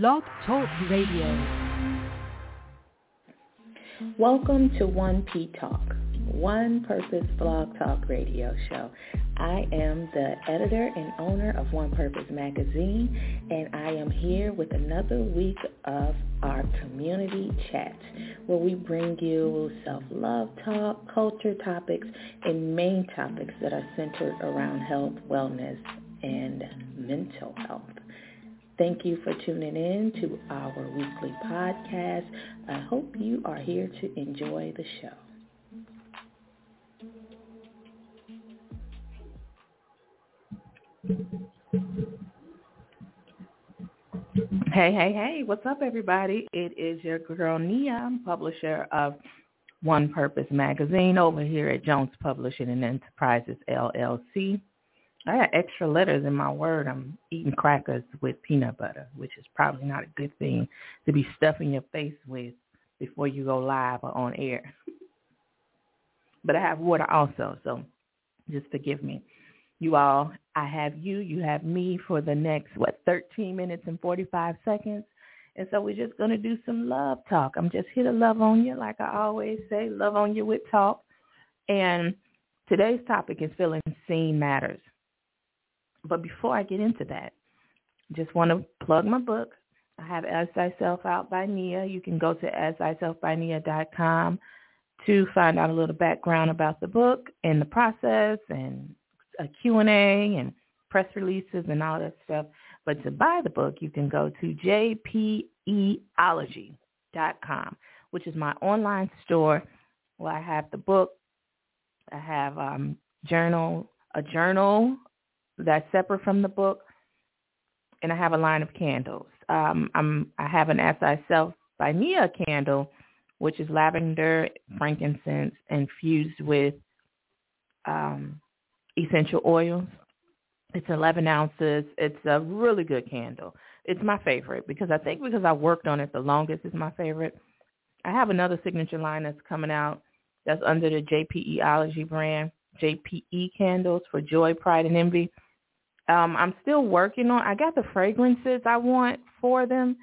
Blog Talk Radio. Welcome to 1P Talk, One Purpose Blog Talk Radio Show. I am the editor and owner of One Purpose Magazine, and I am here with another week of our community chat, where we bring you self-love talk, culture topics, and main topics that are centered around health, wellness, and mental health. Thank you for tuning in to our weekly podcast. I hope you are here to enjoy the show. Hey, hey, hey, what's up everybody? It is your girl Nia, publisher of One Purpose Magazine over here at Jones Publishing and Enterprises LLC. I got extra letters in my word. I'm eating crackers with peanut butter, which is probably not a good thing to be stuffing your face with before you go live or on air. but I have water also, so just forgive me. You all, I have you, you have me for the next, what, 13 minutes and 45 seconds. And so we're just going to do some love talk. I'm just here to love on you, like I always say, love on you with talk. And today's topic is feeling seen matters. But before I get into that, just want to plug my book. I have As Thyself Out by Nia. You can go to asthyselfbynia.com to find out a little background about the book and the process and a Q&A and press releases and all that stuff. But to buy the book, you can go to jpeology.com, which is my online store where I have the book. I have um, journal, a journal that's separate from the book, and I have a line of candles. Um, I'm I have an As Thyself by Nia candle, which is lavender, frankincense, infused with um, essential oils. It's 11 ounces. It's a really good candle. It's my favorite because I think because I worked on it the longest, it's my favorite. I have another signature line that's coming out that's under the JPEology brand, JPE candles for joy, pride, and envy. Um, I'm still working on. I got the fragrances I want for them,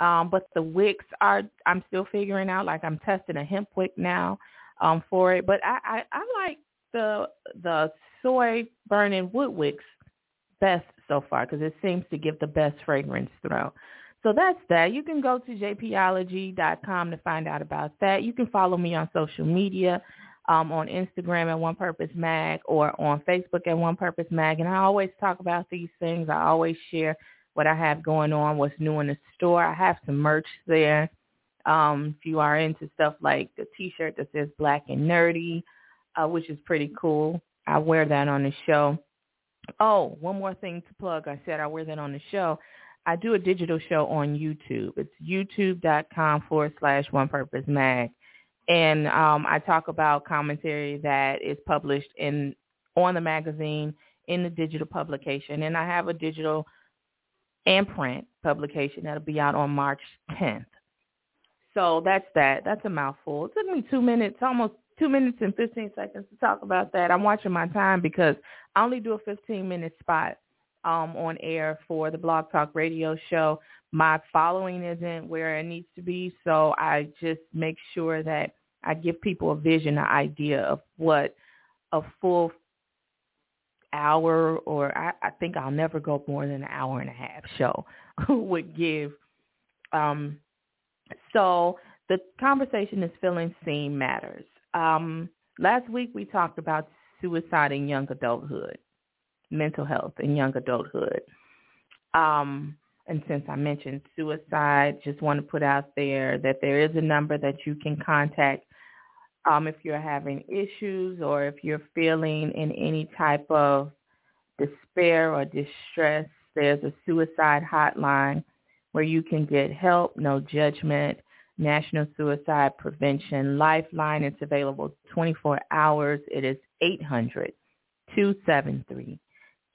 um, but the wicks are. I'm still figuring out. Like I'm testing a hemp wick now um, for it, but I, I I like the the soy burning wood wicks best so far because it seems to give the best fragrance throw. So that's that. You can go to jpeology.com to find out about that. You can follow me on social media um, on Instagram at One Purpose Mag or on Facebook at One Purpose Mag. And I always talk about these things. I always share what I have going on, what's new in the store. I have some merch there. Um, if you are into stuff like the T-shirt that says Black and Nerdy, uh, which is pretty cool. I wear that on the show. Oh, one more thing to plug. I said I wear that on the show. I do a digital show on YouTube. It's youtube.com forward slash One Purpose Mag and um, I talk about commentary that is published in on the magazine in the digital publication, and I have a digital and print publication that'll be out on March 10th. So that's that. That's a mouthful. It took me two minutes, almost two minutes and 15 seconds to talk about that. I'm watching my time because I only do a 15 minute spot um, on air for the Blog Talk Radio show my following isn't where it needs to be. So I just make sure that I give people a vision, an idea of what a full hour or I, I think I'll never go more than an hour and a half show would give. Um, so the conversation is feeling seen matters. Um, last week we talked about suicide in young adulthood, mental health in young adulthood. Um, and since I mentioned suicide, just want to put out there that there is a number that you can contact um, if you're having issues or if you're feeling in any type of despair or distress. There's a suicide hotline where you can get help, no judgment, National Suicide Prevention Lifeline. It's available 24 hours. It is 800 273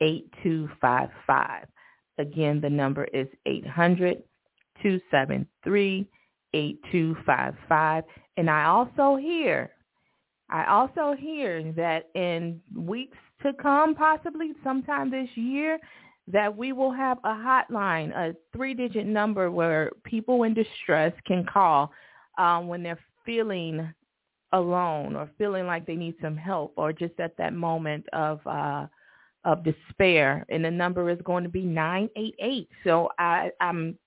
8255. Again, the number is 800-273-8255. And I also hear, I also hear that in weeks to come, possibly sometime this year, that we will have a hotline, a three-digit number where people in distress can call um, when they're feeling alone or feeling like they need some help or just at that moment of uh, of despair. And the number is going to be 988. So I, I'm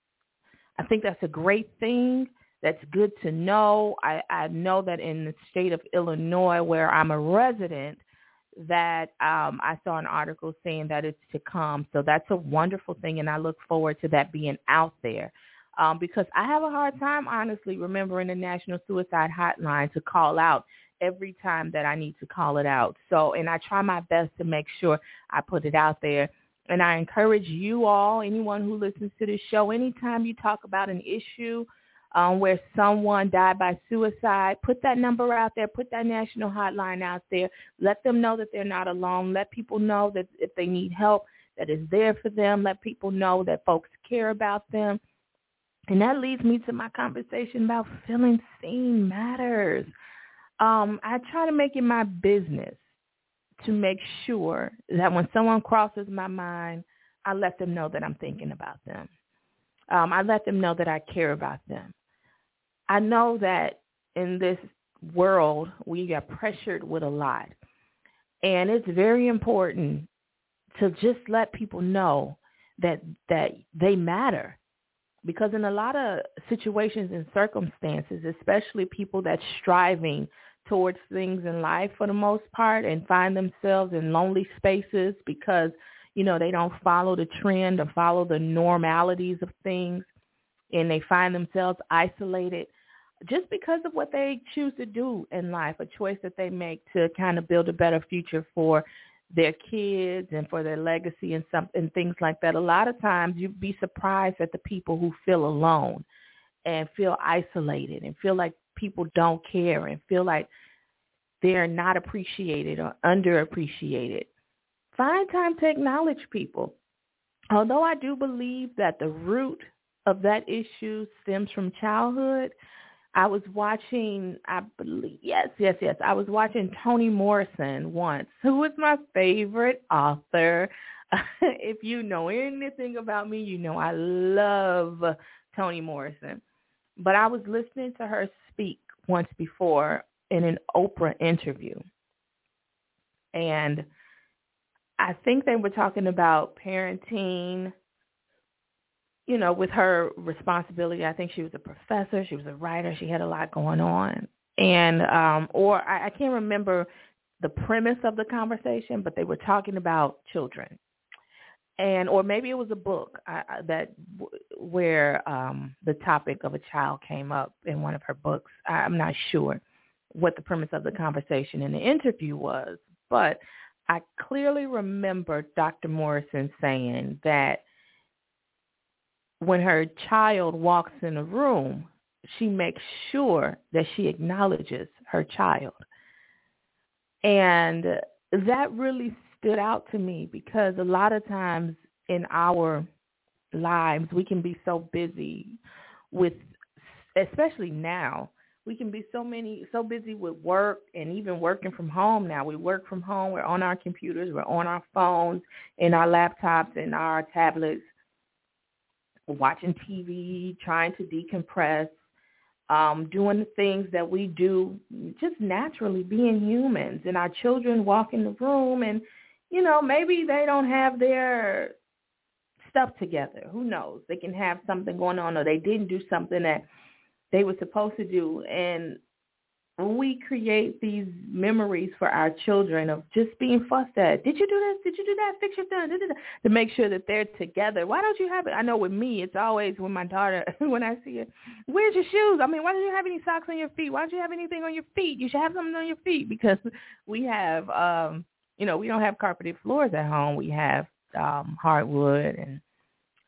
I think that's a great thing. That's good to know. I, I know that in the state of Illinois, where I'm a resident, that um, I saw an article saying that it's to come. So that's a wonderful thing, and I look forward to that being out there. Um, because I have a hard time, honestly, remembering the National Suicide Hotline to call out every time that I need to call it out. So, and I try my best to make sure I put it out there. And I encourage you all, anyone who listens to this show, anytime you talk about an issue um, where someone died by suicide, put that number out there, put that national hotline out there. Let them know that they're not alone. Let people know that if they need help, that is there for them. Let people know that folks care about them. And that leads me to my conversation about feeling seen matters. Um, I try to make it my business to make sure that when someone crosses my mind, I let them know that I'm thinking about them. Um, I let them know that I care about them. I know that in this world we get pressured with a lot. And it's very important to just let people know that that they matter. Because in a lot of situations and circumstances, especially people that's striving towards things in life for the most part and find themselves in lonely spaces because, you know, they don't follow the trend or follow the normalities of things and they find themselves isolated just because of what they choose to do in life, a choice that they make to kind of build a better future for their kids and for their legacy and some and things like that. A lot of times you'd be surprised at the people who feel alone and feel isolated and feel like people don't care and feel like they're not appreciated or underappreciated. Find time to acknowledge people. Although I do believe that the root of that issue stems from childhood, I was watching, I believe, yes, yes, yes. I was watching Toni Morrison once, who is my favorite author. if you know anything about me, you know I love Toni Morrison. But I was listening to her speak once before in an Oprah interview. And I think they were talking about parenting you know, with her responsibility, I think she was a professor, she was a writer, she had a lot going on. And um or I, I can't remember the premise of the conversation, but they were talking about children. And or maybe it was a book uh, that where um the topic of a child came up in one of her books. I, I'm not sure what the premise of the conversation in the interview was, but I clearly remember Dr. Morrison saying that when her child walks in a room, she makes sure that she acknowledges her child. And that really stood out to me because a lot of times in our lives, we can be so busy with, especially now, we can be so many, so busy with work and even working from home now. We work from home. We're on our computers. We're on our phones, in our laptops, and our tablets watching TV, trying to decompress, um, doing the things that we do just naturally being humans. And our children walk in the room and, you know, maybe they don't have their stuff together. Who knows? They can have something going on or they didn't do something that they were supposed to do. And we create these memories for our children of just being fussed at, did you do this? Did you do that? Fix your thing. To make sure that they're together. Why don't you have it? I know with me, it's always when my daughter, when I see her, where's your shoes? I mean, why don't you have any socks on your feet? Why don't you have anything on your feet? You should have something on your feet because we have, um, you know, we don't have carpeted floors at home. We have um, hardwood and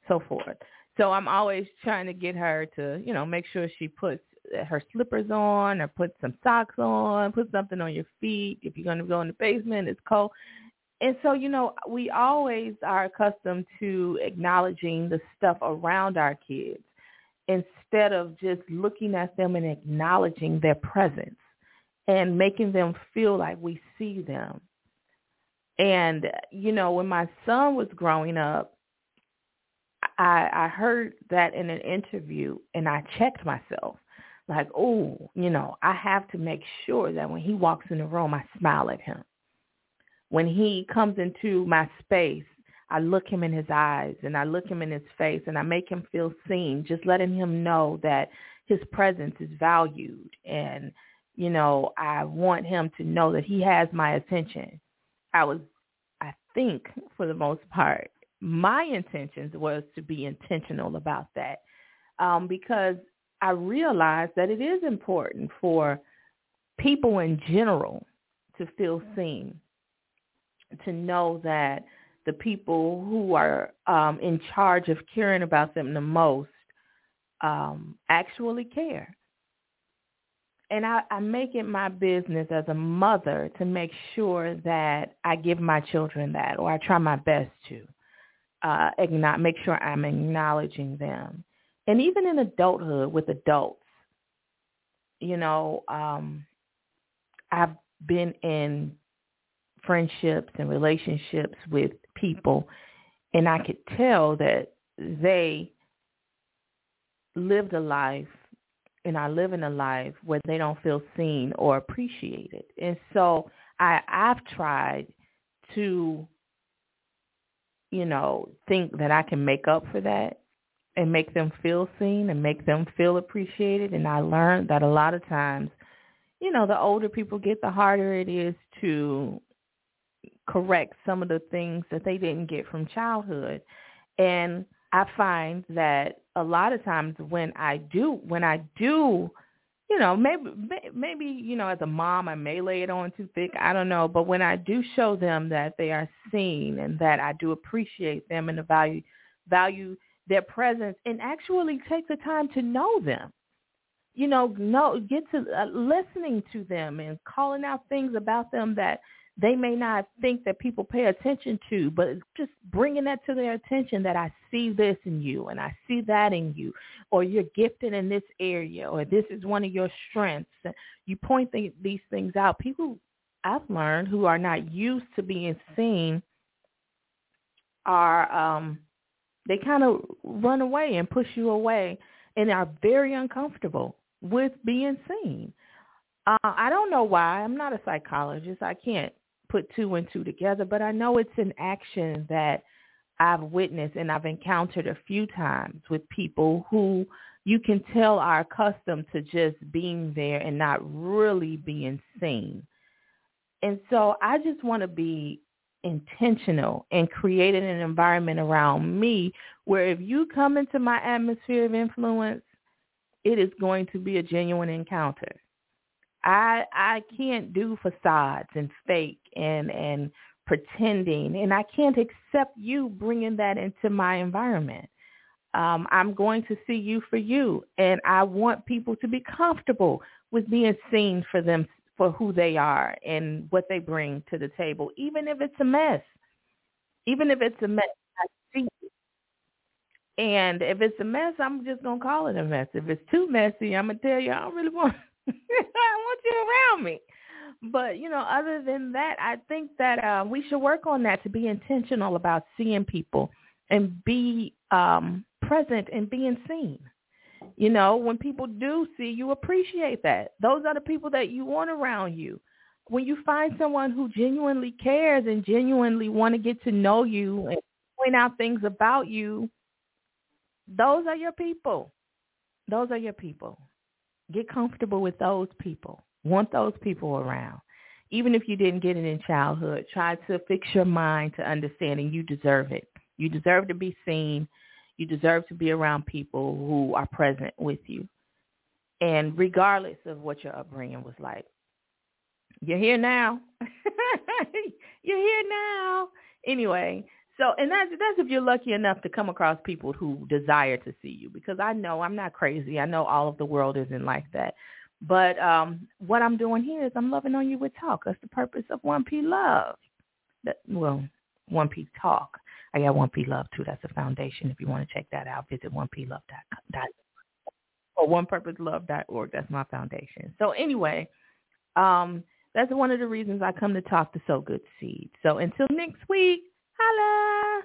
so forth. So I'm always trying to get her to, you know, make sure she puts her slippers on or put some socks on, put something on your feet. If you're going to go in the basement, it's cold. And so, you know, we always are accustomed to acknowledging the stuff around our kids instead of just looking at them and acknowledging their presence and making them feel like we see them. And, you know, when my son was growing up, I, I heard that in an interview and I checked myself. Like, oh, you know, I have to make sure that when he walks in the room, I smile at him. When he comes into my space, I look him in his eyes and I look him in his face and I make him feel seen, just letting him know that his presence is valued and you know, I want him to know that he has my attention. I was I think for the most part my intentions was to be intentional about that um, because I realized that it is important for people in general to feel seen, to know that the people who are um, in charge of caring about them the most um, actually care. And I, I make it my business as a mother to make sure that I give my children that, or I try my best to uh, make sure I'm acknowledging them. And even in adulthood with adults, you know, um, I've been in friendships and relationships with people, and I could tell that they lived a life and are living a life where they don't feel seen or appreciated. And so I, I've tried to, you know, think that I can make up for that and make them feel seen and make them feel appreciated. And I learned that a lot of times, you know, the older people get, the harder it is to correct some of the things that they didn't get from childhood. And I find that a lot of times when I do, when I do, you know, maybe maybe you know, as a mom, I may lay it on too thick. I don't know, but when I do show them that they are seen and that I do appreciate them and the value value their presence, and actually take the time to know them, you know, know get to uh, listening to them and calling out things about them that they may not think that people pay attention to, but just bringing that to their attention that I see this in you and I see that in you, or you're gifted in this area, or this is one of your strengths. You point th- these things out. People I've learned who are not used to being seen are um they kind of run away and push you away and are very uncomfortable with being seen. Uh, I don't know why. I'm not a psychologist. I can't put two and two together, but I know it's an action that I've witnessed and I've encountered a few times with people who you can tell are accustomed to just being there and not really being seen. And so I just want to be intentional and creating an environment around me where if you come into my atmosphere of influence, it is going to be a genuine encounter. I I can't do facades and fake and and pretending, and I can't accept you bringing that into my environment. Um, I'm going to see you for you, and I want people to be comfortable with being seen for them for who they are and what they bring to the table, even if it's a mess. Even if it's a mess, I see it. And if it's a mess, I'm just gonna call it a mess. If it's too messy, I'm gonna tell you I don't really want. I want you around me. But you know, other than that, I think that uh, we should work on that to be intentional about seeing people and be um, present and being seen. You know, when people do see you, appreciate that. Those are the people that you want around you. When you find someone who genuinely cares and genuinely want to get to know you and point out things about you, those are your people. Those are your people. Get comfortable with those people. Want those people around. Even if you didn't get it in childhood, try to fix your mind to understanding you deserve it. You deserve to be seen. You deserve to be around people who are present with you. And regardless of what your upbringing was like. You're here now. You're here now. Anyway, so, and that's that's if you're lucky enough to come across people who desire to see you, because I know I'm not crazy. I know all of the world isn't like that. But um, what I'm doing here is I'm loving on you with talk. That's the purpose of One P Love. That, well, One P Talk. I got One P Love too. That's a foundation. If you want to check that out, visit one p love dot or onepurposelove.org. That's my foundation. So anyway, um, that's one of the reasons I come to talk to So Good Seed. So until next week. Holla!